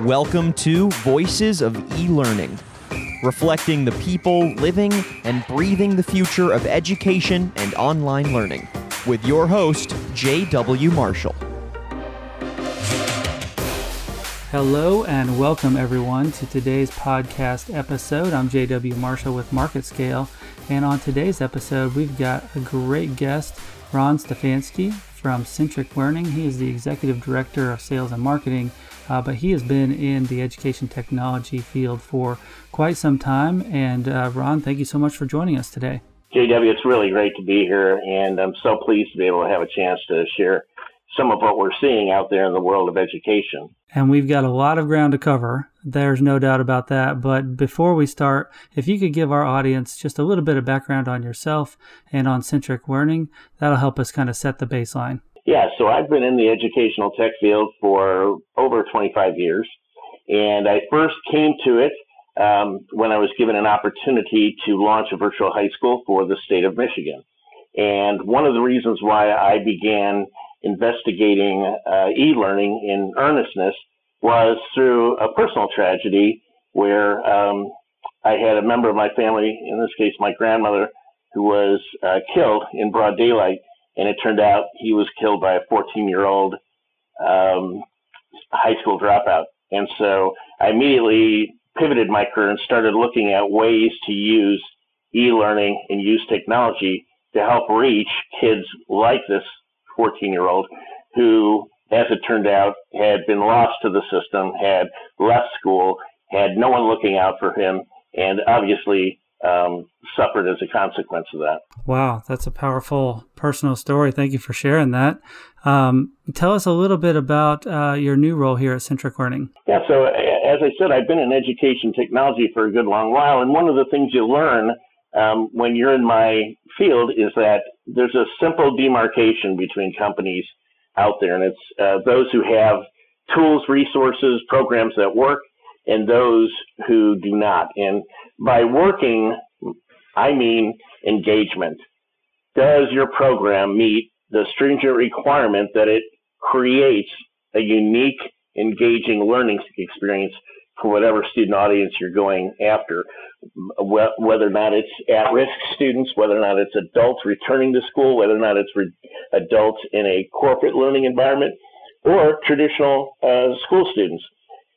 Welcome to Voices of E Learning, reflecting the people living and breathing the future of education and online learning, with your host, J.W. Marshall. Hello and welcome everyone to today's podcast episode. I'm JW Marshall with MarketScale, and on today's episode, we've got a great guest, Ron Stefanski from Centric Learning. He is the executive director of sales and marketing, uh, but he has been in the education technology field for quite some time. And uh, Ron, thank you so much for joining us today. JW, it's really great to be here, and I'm so pleased to be able to have a chance to share some of what we're seeing out there in the world of education. And we've got a lot of ground to cover. There's no doubt about that. But before we start, if you could give our audience just a little bit of background on yourself and on Centric Learning, that'll help us kind of set the baseline. Yeah, so I've been in the educational tech field for over 25 years. And I first came to it um, when I was given an opportunity to launch a virtual high school for the state of Michigan. And one of the reasons why I began investigating uh, e-learning in earnestness was through a personal tragedy where um, I had a member of my family, in this case my grandmother, who was uh, killed in broad daylight, and it turned out he was killed by a 14-year-old um, high school dropout. And so I immediately pivoted my career and started looking at ways to use e-learning and use technology to help reach kids like this 14 year old who, as it turned out, had been lost to the system, had left school, had no one looking out for him, and obviously um, suffered as a consequence of that. Wow, that's a powerful personal story. Thank you for sharing that. Um, tell us a little bit about uh, your new role here at Centric Learning. Yeah, so as I said, I've been in education technology for a good long while, and one of the things you learn um, when you're in my field is that there's a simple demarcation between companies out there, and it's uh, those who have tools, resources, programs that work, and those who do not. And by working, I mean engagement. Does your program meet the stringent requirement that it creates a unique, engaging learning experience for whatever student audience you're going after, whether or not it's at-risk students, whether or not it's adults returning to school, whether or not it's re- adults in a corporate learning environment, or traditional uh, school students.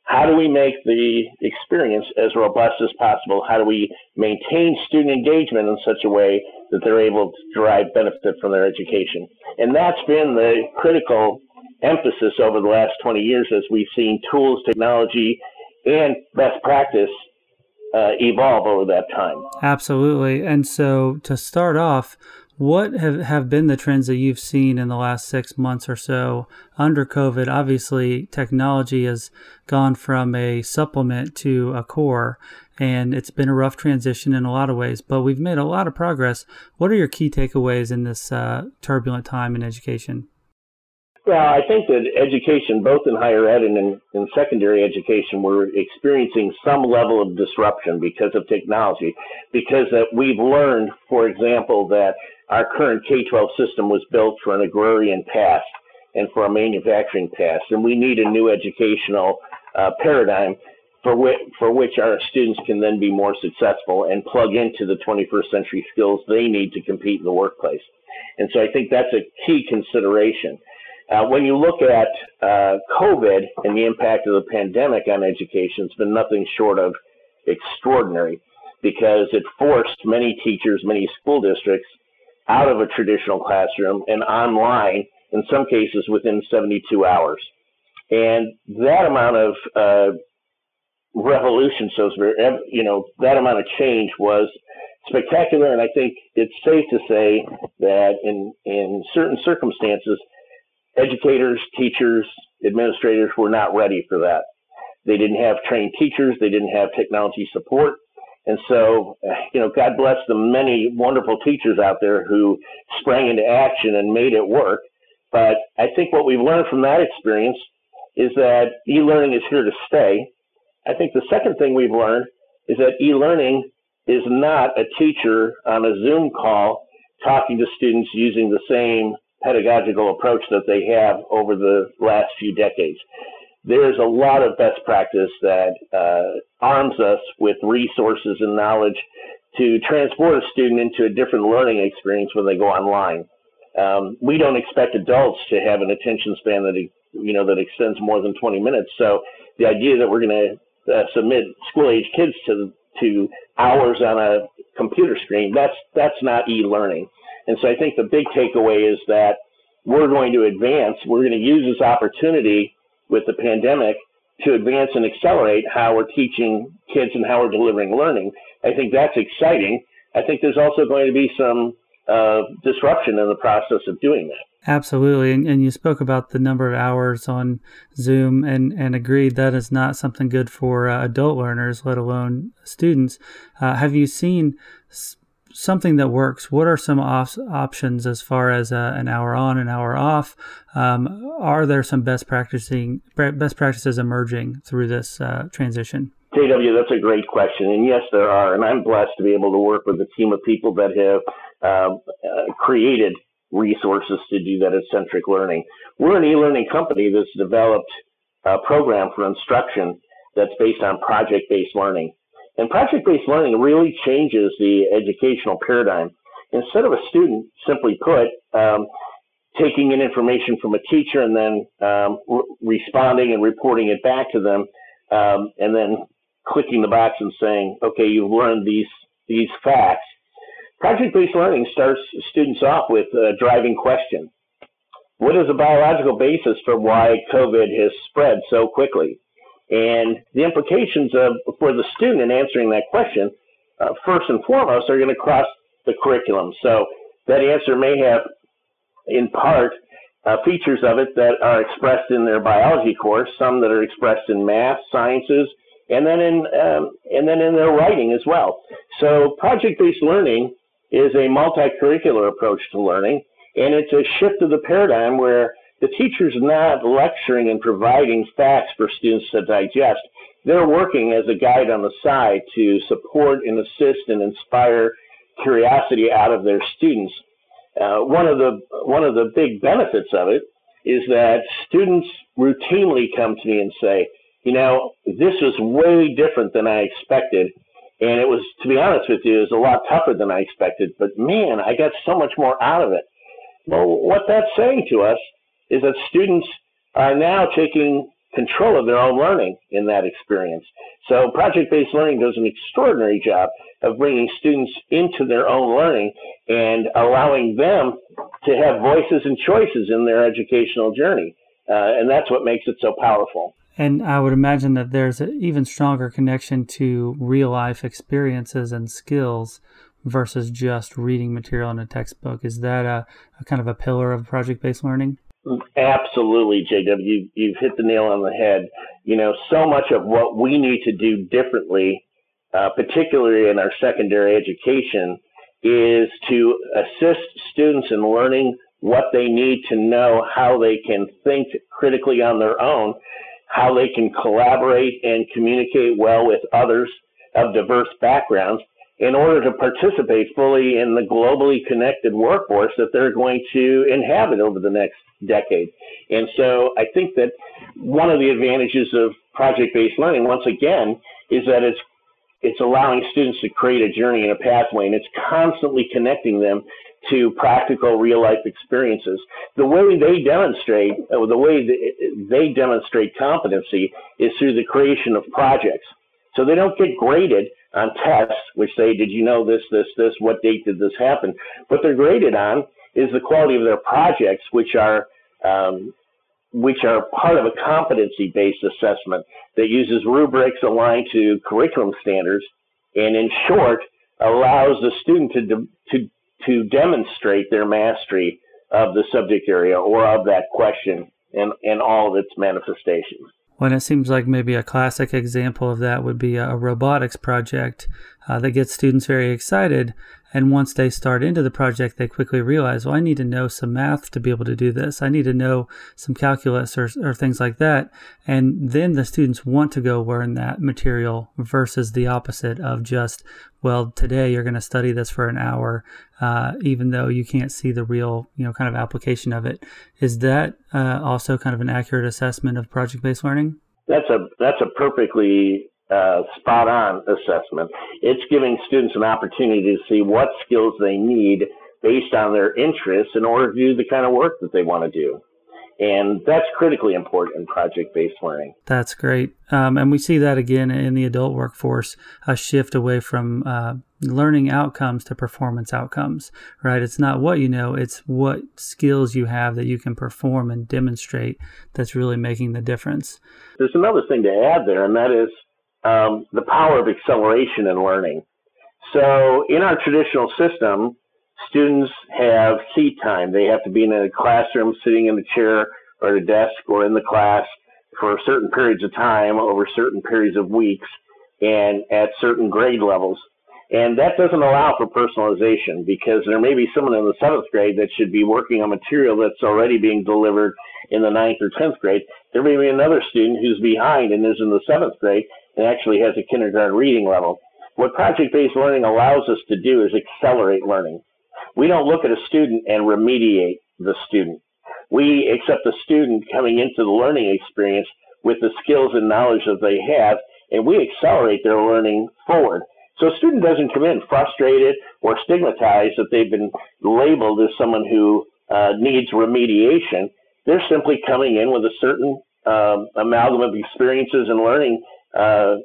How do we make the experience as robust as possible? How do we maintain student engagement in such a way that they're able to derive benefit from their education? And that's been the critical emphasis over the last 20 years as we've seen tools, technology, and best practice uh, evolve over that time. Absolutely. And so to start off, what have, have been the trends that you've seen in the last six months or so under COVID? Obviously, technology has gone from a supplement to a core, and it's been a rough transition in a lot of ways, but we've made a lot of progress. What are your key takeaways in this uh, turbulent time in education? Well, I think that education, both in higher ed and in, in, secondary education, we're experiencing some level of disruption because of technology. Because that we've learned, for example, that our current K-12 system was built for an agrarian past and for a manufacturing past, and we need a new educational uh, paradigm for which, for which our students can then be more successful and plug into the 21st century skills they need to compete in the workplace. And so I think that's a key consideration. Uh, when you look at uh, COVID and the impact of the pandemic on education, it's been nothing short of extraordinary because it forced many teachers, many school districts out of a traditional classroom and online, in some cases within 72 hours. And that amount of uh, revolution, so you know, that amount of change was spectacular. And I think it's safe to say that in, in certain circumstances, educators, teachers, administrators were not ready for that. They didn't have trained teachers, they didn't have technology support. And so, you know, God bless the many wonderful teachers out there who sprang into action and made it work. But I think what we've learned from that experience is that e learning is here to stay. I think the second thing we've learned is that e learning is not a teacher on a Zoom call talking to students using the same pedagogical approach that they have over the last few decades. There's a lot of best practice that uh, arms us with resources and knowledge to transport a student into a different learning experience when they go online. Um, we don't expect adults to have an attention span that you know that extends more than 20 minutes. So the idea that we're going to uh, submit school age kids to to hours on a computer screen that's that's not e-learning. And so I think the big takeaway is that we're going to advance. We're going to use this opportunity with the pandemic to advance and accelerate how we're teaching kids and how we're delivering learning. I think that's exciting. I think there's also going to be some uh, disruption in the process of doing that. Absolutely. And, and, you spoke about the number of hours on Zoom and, and agreed that is not something good for uh, adult learners, let alone students. Uh, have you seen something that works? What are some options as far as uh, an hour on, an hour off? Um, are there some best practicing best practices emerging through this uh, transition? JW, that's a great question. And yes, there are. And I'm blessed to be able to work with a team of people that have um, uh, created resources to do that at Centric Learning. We're an e-learning company that's developed a program for instruction that's based on project-based learning. And project-based learning really changes the educational paradigm. Instead of a student, simply put, um, taking in information from a teacher and then um, re- responding and reporting it back to them, um, and then clicking the box and saying, "Okay, you've learned these these facts." Project-based learning starts students off with a driving question. What is the biological basis for why COVID has spread so quickly? And the implications of, for the student in answering that question, uh, first and foremost, are going to cross the curriculum. So that answer may have, in part, uh, features of it that are expressed in their biology course, some that are expressed in math, sciences, and then in um, and then in their writing as well. So project-based learning is a multi-curricular approach to learning, and it's a shift of the paradigm where the teacher's not lecturing and providing facts for students to digest. They're working as a guide on the side to support and assist and inspire curiosity out of their students. Uh, one of the one of the big benefits of it is that students routinely come to me and say, you know, this was way different than I expected, and it was, to be honest with you, it was a lot tougher than I expected. But man, I got so much more out of it. Well, what that's saying to us is that students are now taking control of their own learning in that experience. So project-based learning does an extraordinary job of bringing students into their own learning and allowing them to have voices and choices in their educational journey. Uh, and that's what makes it so powerful. And I would imagine that there's an even stronger connection to real life experiences and skills versus just reading material in a textbook. Is that a, a kind of a pillar of project based learning? Absolutely, JW. You, you've hit the nail on the head. You know, so much of what we need to do differently, uh, particularly in our secondary education, is to assist students in learning what they need to know, how they can think critically on their own, how they can collaborate and communicate well with others of diverse backgrounds in order to participate fully in the globally connected workforce that they're going to inhabit over the next decade. And so I think that one of the advantages of project-based learning, once again, is that it's it's allowing students to create a journey and a pathway, and it's constantly connecting them to practical real life experiences. The way they demonstrate, uh, the way they demonstrate competency is through the creation of projects. So they don't get graded on tests, which say, did you know this, this, this, what date did this happen? What they're graded on is the quality of their projects, which are um, which are part of a competency-based assessment that uses rubrics aligned to curriculum standards, and in short, allows the student to de- to to demonstrate their mastery of the subject area or of that question and, and all of its manifestations. Well, it seems like maybe a classic example of that would be a robotics project uh, that gets students very excited And once they start into the project, they quickly realize, well, I need to know some math to be able to do this. I need to know some calculus or, or things like that. And then the students want to go learn that material versus the opposite of just, well, today you're going to study this for an hour, uh, even though you can't see the real, you know, kind of application of it. Is that uh, also kind of an accurate assessment of project-based learning? That's a that's a perfectly uh, spot on assessment. It's giving students an opportunity to see what skills they need based on their interests in order to do the kind of work that they want to do. And that's critically important in project based learning. That's great. Um, and we see that again in the adult workforce a shift away from uh, learning outcomes to performance outcomes, right? It's not what you know, it's what skills you have that you can perform and demonstrate that's really making the difference. There's another thing to add there, and that is um, the power of acceleration in learning. So, in our traditional system, students have seat time. They have to be in a classroom, sitting in a chair or at a desk or in the class for certain periods of time over certain periods of weeks and at certain grade levels. And that doesn't allow for personalization because there may be someone in the seventh grade that should be working on material that's already being delivered in the ninth or tenth grade. There may be another student who's behind and is in the seventh grade and actually has a kindergarten reading level. What project based learning allows us to do is accelerate learning. We don't look at a student and remediate the student. We accept the student coming into the learning experience with the skills and knowledge that they have, and we accelerate their learning forward. So a student doesn't come in frustrated or stigmatized that they've been labeled as someone who uh, needs remediation. They're simply coming in with a certain um, amalgam of experiences and learning uh,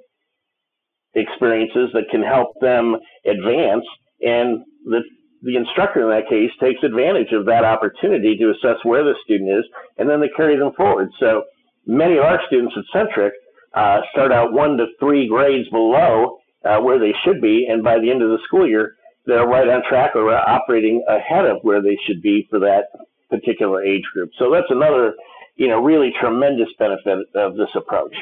experiences that can help them advance, and the the instructor in that case takes advantage of that opportunity to assess where the student is, and then they carry them forward. So many of our students at Centric uh, start out one to three grades below uh, where they should be, and by the end of the school year, they're right on track or operating ahead of where they should be for that particular age group. So that's another, you know, really tremendous benefit of this approach.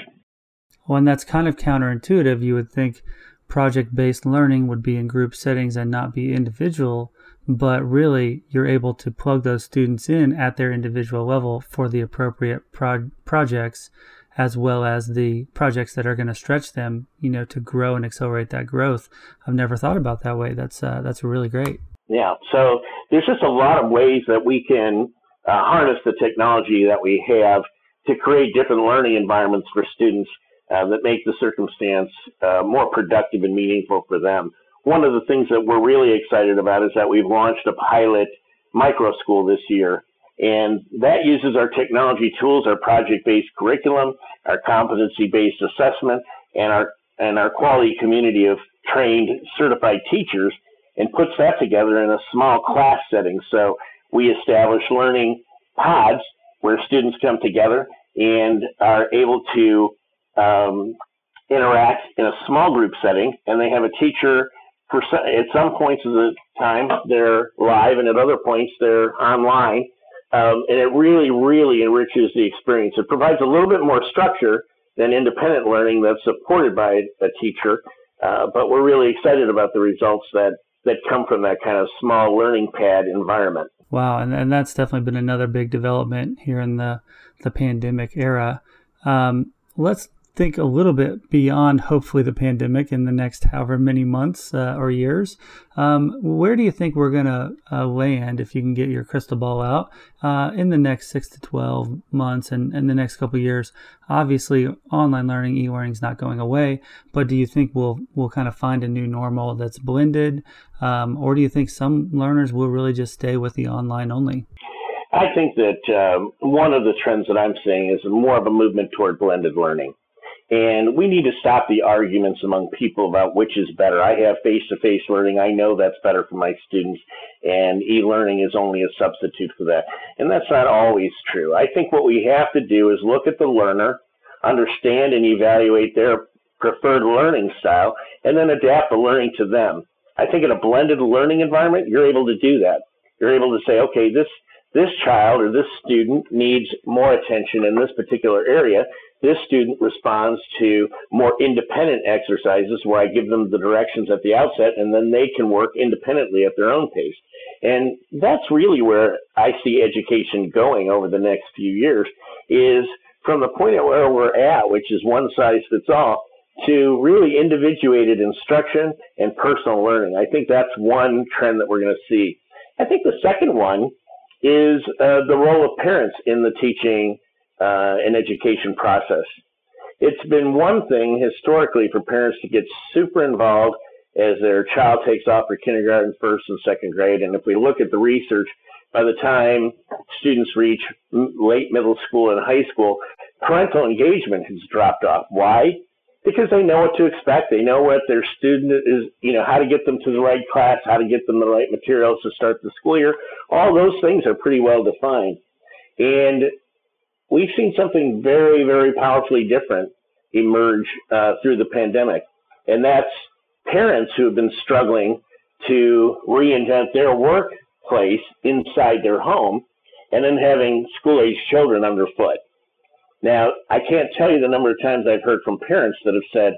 Well, and that's kind of counterintuitive. You would think project based learning would be in group settings and not be individual, but really you're able to plug those students in at their individual level for the appropriate pro- projects as well as the projects that are going to stretch them, you know, to grow and accelerate that growth. I've never thought about that way. That's uh, that's really great. Yeah. So there's just a lot of ways that we can uh, harness the technology that we have to create different learning environments for students uh, that make the circumstance uh, more productive and meaningful for them. One of the things that we're really excited about is that we've launched a pilot micro school this year. And that uses our technology tools, our project-based curriculum, our competency-based assessment, and our and our quality community of trained certified teachers, and puts that together in a small class setting. So we establish learning pods where students come together and are able to um, interact in a small group setting, and they have a teacher. For some, at some points of the time, they're live, and at other points, they're online. Um, and it really, really enriches the experience. It provides a little bit more structure than independent learning that's supported by a teacher. Uh, but we're really excited about the results that, that come from that kind of small learning pod environment. Wow, and, and that's definitely been another big development here in the, the pandemic era. Um, let's think a little bit beyond hopefully the pandemic in the next however many months uh, or years. Um, where do you think we're going to uh, land if you can get your crystal ball out uh, in the next six to 12 months and, and the next couple years? Obviously, online learning, e learning is not going away, but do you think we'll, we'll kind of find a new normal that's blended? Um, or do you think some learners will really just stay with the online only? I think that um, one of the trends that I'm seeing is more of a movement toward blended learning. And we need to stop the arguments among people about which is better. I have face to face learning. I know that's better for my students, and e learning is only a substitute for that. And that's not always true. I think what we have to do is look at the learner, understand and evaluate their preferred learning style, and then adapt the learning to them. I think in a blended learning environment, you're able to do that. You're able to say, okay, this this child or this student needs more attention in this particular area. This student responds to more independent exercises where I give them the directions at the outset and then they can work independently at their own pace. And that's really where I see education going over the next few years is from the point at where we're at, which is one size fits all, to really individuated instruction and personal learning. I think that's one trend that we're going to see. I think the second one is uh, the role of parents in the teaching uh, and education process. It's been one thing historically for parents to get super involved as their child takes off for kindergarten, first and second grade. And if we look at the research, by the time students reach late middle school and high school, parental engagement has dropped off. Why? Because they know what to expect. They know what their student is, you know, how to get them to the right class, how to get them the right materials to start the school year. All those things are pretty well defined. And we've seen something very, very powerfully different emerge uh, through the pandemic. And that's parents who have been struggling to reinvent their workplace inside their home and then having school age children underfoot. Now, I can't tell you the number of times I've heard from parents that have said,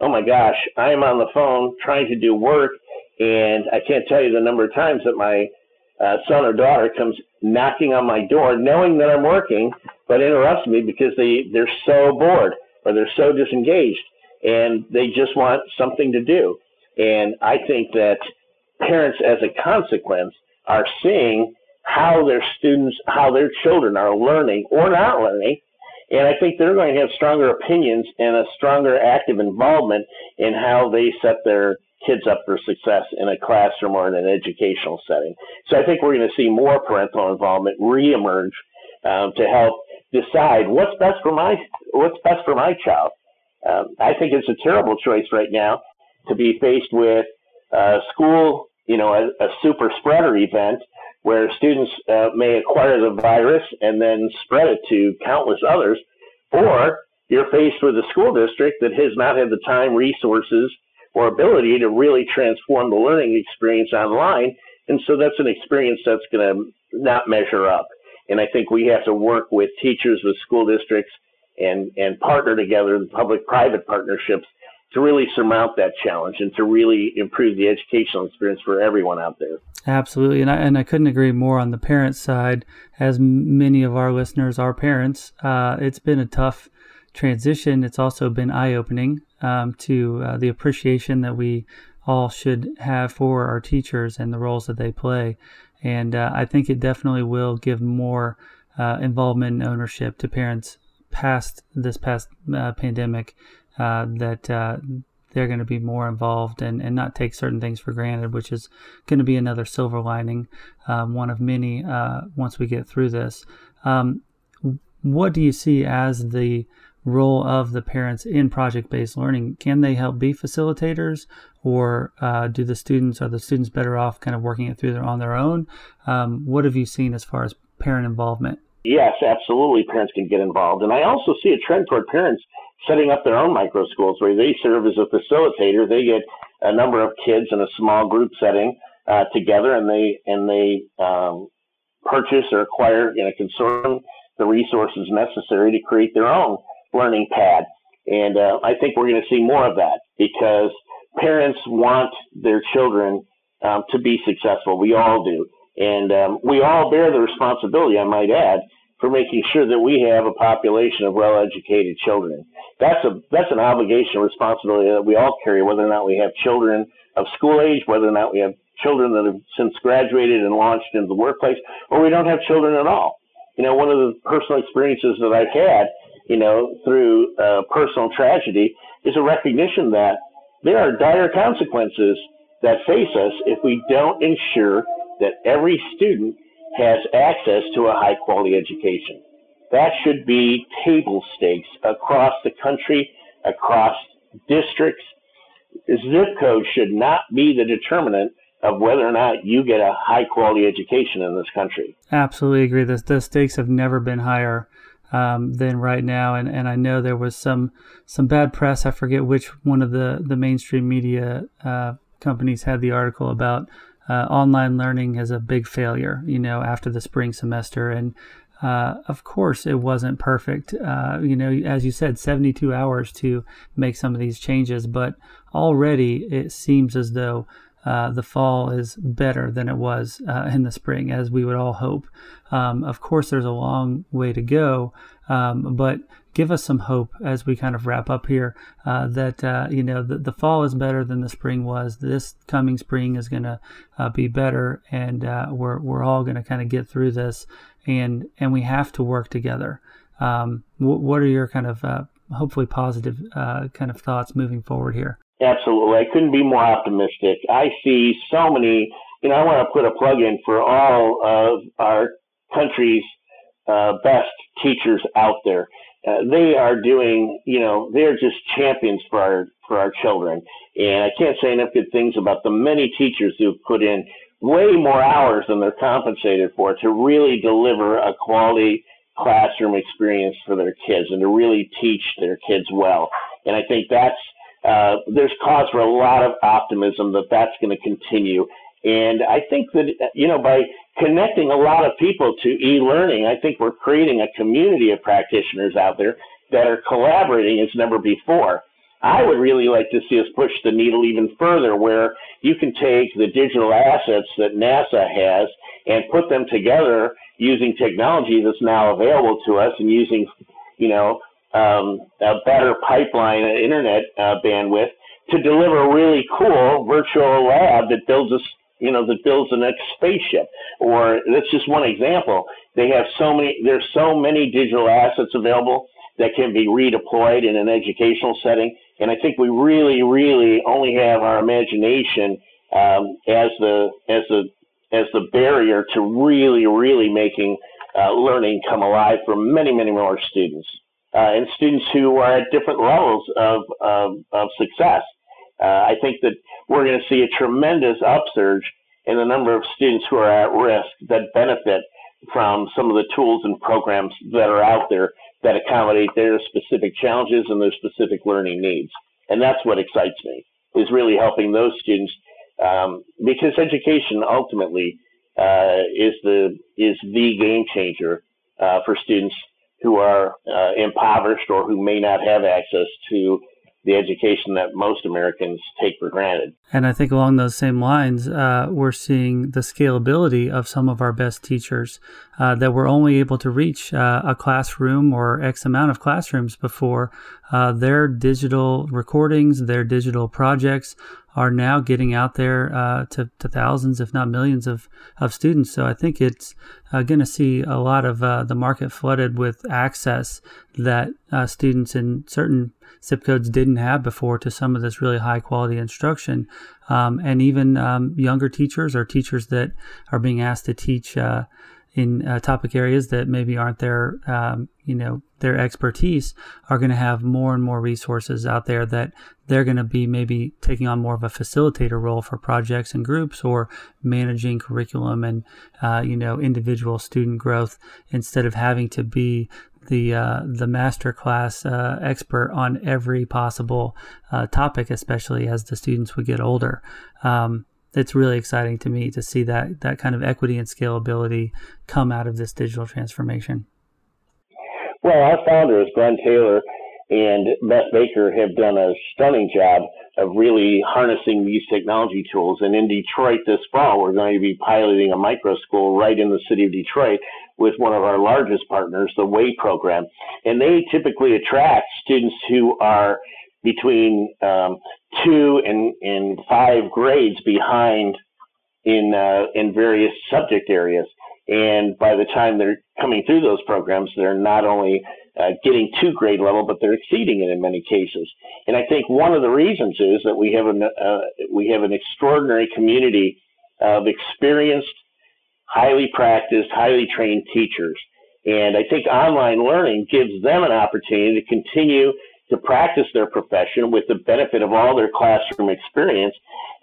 Oh my gosh, I'm on the phone trying to do work, and I can't tell you the number of times that my uh, son or daughter comes knocking on my door knowing that I'm working, but interrupts me because they, they're so bored or they're so disengaged and they just want something to do. And I think that parents, as a consequence, are seeing how their students, how their children are learning or not learning. And I think they're going to have stronger opinions and a stronger active involvement in how they set their kids up for success in a classroom or in an educational setting. So I think we're going to see more parental involvement reemerge um, to help decide what's best for my what's best for my child. Um, I think it's a terrible choice right now to be faced with uh, school, you know, a, a, super spreader event where students uh, may acquire the virus and then spread it to countless others, or you're faced with a school district that has not had the time, resources, or ability to really transform the learning experience online. And so that's an experience that's going to not measure up. And I think we have to work with teachers, with school districts, and, and partner together in public private partnerships to really surmount that challenge and to really improve the educational experience for everyone out there. Absolutely. And I, and I couldn't agree more on the parent side. As many of our listeners are parents, uh, it's been a tough transition. It's also been eye opening um, to uh, the appreciation that we all should have for our teachers and the roles that they play. And uh, I think it definitely will give more uh, involvement and ownership to parents past this past uh, pandemic uh, that uh, they're going to be more involved and, and not take certain things for granted, which is going to be another silver lining, um, one of many once we get through this. Um, what do you see as the role of the parents in project-based learning? Can they help be facilitators, or uh, do the students are the students better off kind of working it through their, on their own? Um, what have you seen as far as parent involvement? Yes, absolutely. Parents can get involved, and I also see a trend toward parents setting up their own micro schools where they serve as a facilitator. They get a number of kids in a small group setting uh, together, and they and they um, purchase or acquire in a consortium the resources necessary to create their own learning pod. And uh, I think we're going to see more of that because parents want their children um, to be successful. We all do. And um, we all bear the responsibility, I might add, for making sure that we have a population of well-educated children. That's a that's an obligation, responsibility that we all carry, whether or not we have children of school age, whether or not we have children that have since graduated and launched into the workplace, or we don't have children at all. You know, one of the personal experiences that I've had you know, through uh, personal tragedy is a recognition that there are dire consequences that face us if we don't ensure that every student has access to a high quality education. That should be table stakes across the country, across districts. Zip code should not be the determinant of whether or not you get a high quality education in this country. Absolutely agree. The, the stakes have never been higher um, than right now. And, and I know there was some some bad press. I forget which one of the the mainstream media uh, companies had the article about uh, online learning as a big failure, you know, after the spring semester. And uh, of course, it wasn't perfect. Uh, you know, as you said, 72 hours to make some of these changes, but already it seems as though uh, the fall is better than it was uh, in the spring, as we would all hope. Um, of course, there's a long way to go, um, but give us some hope as we kind of wrap up here uh, that uh, you know the, the, fall is better than the spring was. This coming spring is going to uh, be better, and uh, we're we're all going to kind of get through this, and and we have to work together. Um, what are your kind of hopefully positive kind of thoughts moving forward here? Absolutely. I couldn't be more optimistic. I see so many, you know, I want to put a plug in for all of our country's uh, best teachers out there. Uh, they are doing, you know, they're just champions for our for our children. And I can't say enough good things about the many teachers who've put in way more hours than they're compensated for to really deliver a quality classroom experience for their kids and to really teach their kids well. And I think that's uh, there's cause for a lot of optimism that that's going to continue. And I think that, you know, by connecting a lot of people to e-learning, I think we're creating a community of practitioners out there that are collaborating as never before. I would really like to see us push the needle even further where you can take the digital assets that NASA has and put them together using technology that's now available to us and using, you know, um, a better pipeline uh, internet uh, bandwidth to deliver a really cool virtual lab that builds us you know that builds the next spaceship. Or that's just one example. They have so many there's so many digital assets available that can be redeployed in an educational setting. And i think we really really only have our imagination um, as the as the as the barrier to really really making uh, learning come alive for many many more students and students who are at different levels of, of, of success. Uh, I think that we're going to see a tremendous upsurge in the number of students who are at risk that benefit from some of the tools and programs that are out there that accommodate their specific challenges and their specific learning needs. And that's what excites me, is really helping those students um, because education ultimately uh, is the is the game changer uh, for students who are uh, impoverished or who may not have access to the education that most Americans take for granted. And I think along those same lines, uh, we're seeing the scalability of some of our best teachers uh, that were only able to reach uh, a classroom or X amount of classrooms before. Uh, their digital recordings, their digital projects are now getting out there uh, to, to thousands, if not millions, of, of students. So I think it's uh, going to see a lot of uh, the market flooded with access that students in certain zip codes didn't have before to some of this really high quality instruction. Um, and even um, younger teachers or teachers that are being asked to teach uh, in uh, topic areas that maybe aren't their, um, you know, their expertise are going to have more and more resources out there that they're going to be maybe taking on more of a facilitator role for projects and groups or managing curriculum and, uh, you know, individual student growth instead of having to be the uh, the master class uh, expert on every possible uh, topic, especially as the students would get older. Um, it's really exciting to me to see that that kind of equity and scalability come out of this digital transformation. Well, our founders, Glenn Taylor and Beth Baker, have done a stunning job of really harnessing these technology tools. And in Detroit this fall, we're going to be piloting a micro school right in the city of Detroit with one of our largest partners, the WAY program. And they typically attract students who are between um, two and, and five grades behind in uh, in various subject areas. And by the time they're coming through those programs, they're not only uh, getting to grade level, but they're exceeding it in many cases. And I think one of the reasons is that we have an uh, we have an extraordinary community of experienced, highly practiced, highly trained teachers. And I think online learning gives them an opportunity to continue to practice their profession with the benefit of all their classroom experience.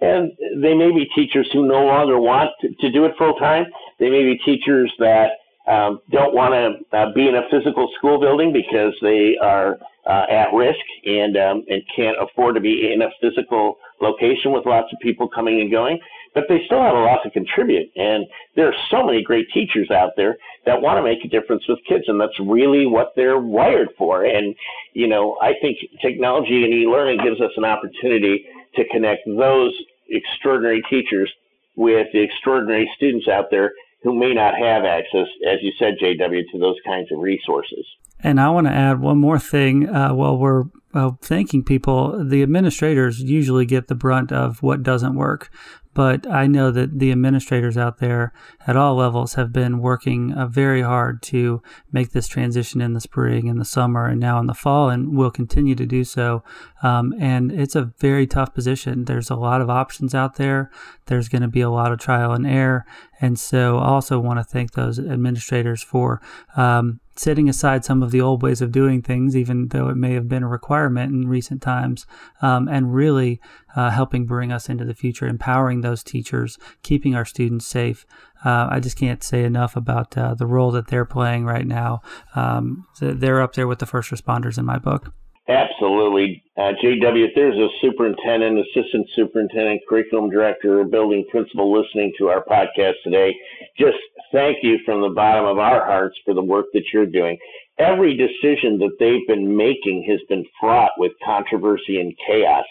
And they may be teachers who no longer want to, to do it full time. They may be teachers that um, don't want to uh, be in a physical school building because they are uh, at risk and um, and can't afford to be in a physical location with lots of people coming and going. But they still have a lot to contribute. And there are so many great teachers out there that want to make a difference with kids, and that's really what they're wired for. And, you know, I think technology and e-learning gives us an opportunity to connect those extraordinary teachers with the extraordinary students out there who may not have access, as you said, JW, to those kinds of resources. And I want to add one more thing uh, while we're uh, thanking people. The administrators usually get the brunt of what doesn't work. But I know that the administrators out there at all levels have been working uh, very hard to make this transition in the spring and the summer and now in the fall, and will continue to do so. Um, and it's a very tough position. There's a lot of options out there. There's going to be a lot of trial and error. And so I also want to thank those administrators for um, setting aside some of the old ways of doing things, even though it may have been a requirement in recent times, um, and really uh, helping bring us into the future, empowering those teachers, keeping our students safe. Uh, I just can't say enough about uh, the role that they're playing right now. Um, they're up there with the first responders in my book. Absolutely. Uh, JW, if there's a superintendent, assistant superintendent, curriculum director, or building principal listening to our podcast today, just thank you from the bottom of our hearts for the work that you're doing. Every decision that they've been making has been fraught with controversy and chaos.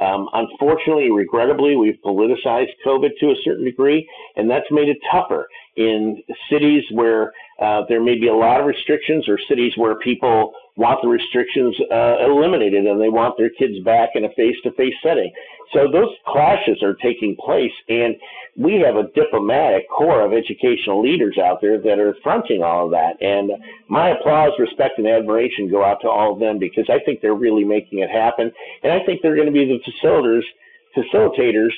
Um, unfortunately, regrettably, we've politicized COVID to a certain degree, and that's made it tougher in cities where uh, there may be a lot of restrictions or cities where people want the restrictions uh, eliminated and they want their kids back in a face-to-face setting. So those clashes are taking place, and we have a diplomatic corps of educational leaders out there that are fronting all of that. And my applause, respect, and admiration go out to all of them because I think they're really making it happen, and I think they're going to be the facilitators, facilitators,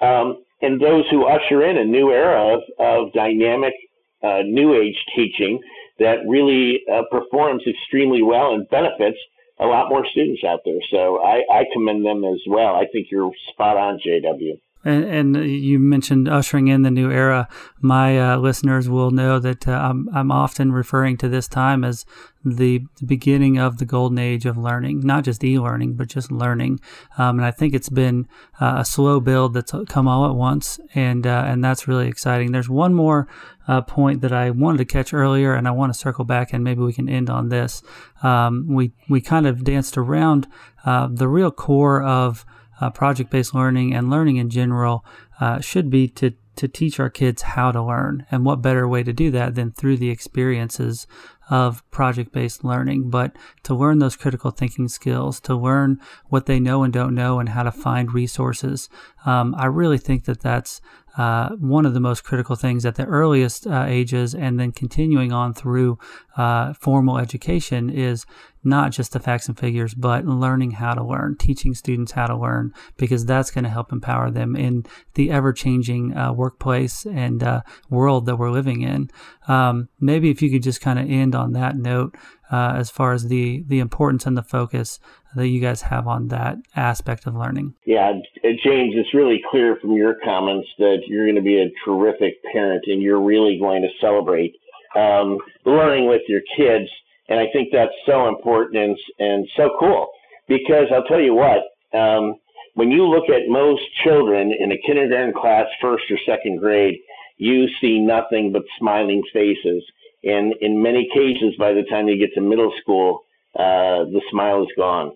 um, and those who usher in a new era of, of dynamic, uh, new age teaching that really uh, performs extremely well and benefits a lot more students out there. So I, I commend them as well. I think you're spot on, JW. And, and, you mentioned ushering in the new era. My uh, listeners will know that uh, I'm, I'm, often referring to this time as the, beginning of the golden age of learning, not just e-learning, but just learning. Um, and I think it's been uh, a slow build that's come all at once, and uh, and that's really exciting. There's one more uh, point that I wanted to catch earlier, and I want to circle back, and maybe we can end on this. Um, we we kind of danced around uh, the real core of uh, project based learning and learning in general uh, should be to, to teach our kids how to learn. And what better way to do that than through the experiences of project based learning, but to learn those critical thinking skills, to learn what they know and don't know, and how to find resources. Um, I really think that that's uh, one of the most critical things at the earliest uh, ages, and then continuing on through uh, formal education is not just the facts and figures, but learning how to learn, teaching students how to learn, because that's going to help empower them in the ever changing uh, workplace and uh, world that we're living in. Um, maybe if you could just kind of end on that note, uh, as far as the, the importance and the focus that you guys have on that aspect of learning. Yeah, James, it's really clear from your comments that you're going to be a terrific parent and you're really going to celebrate um, learning with your kids and I think that's so important and, and so cool because I'll tell you what, um, when you look at most children in a kindergarten class, first or second grade, you see nothing but smiling faces. And in many cases, by the time you get to middle school, uh, the smile is gone.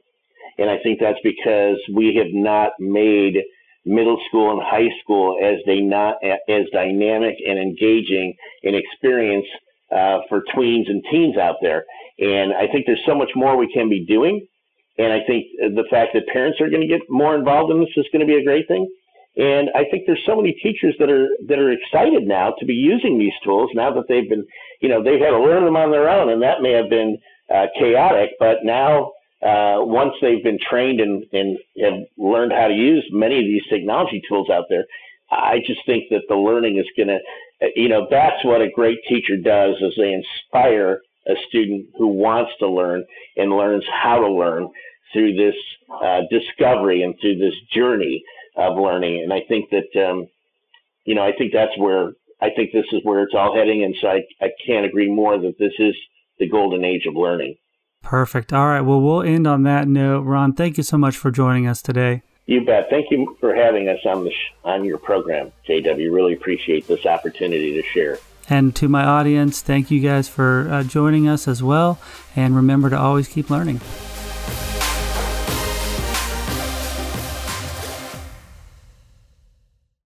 And I think that's because we have not made middle school and high school as they not as dynamic and engaging an experience uh, for tweens and teens out there. And I think there's so much more we can be doing. And I think the fact that parents are going to get more involved in this is going to be a great thing. And I think there's so many teachers that are that are excited now to be using these tools now that they've been, you know, they've had to learn them on their own, and that may have been uh, chaotic. But now, uh, once they've been trained and, and have learned how to use many of these technology tools out there, I just think that the learning is going to, you know, that's what a great teacher does is they inspire a student who wants to learn and learns how to learn through this uh, discovery and through this journey of learning. And I think that, um, you know, I think that's where I think this is where it's all heading. And so I, I can't agree more that this is the golden age of learning. Perfect. All right. Well, we'll end on that note. Ron, thank you so much for joining us today. You bet. Thank you for having us on the sh- on your program, JW. Really appreciate this opportunity to share. And to my audience, thank you guys for uh, joining us as well. And remember to always keep learning.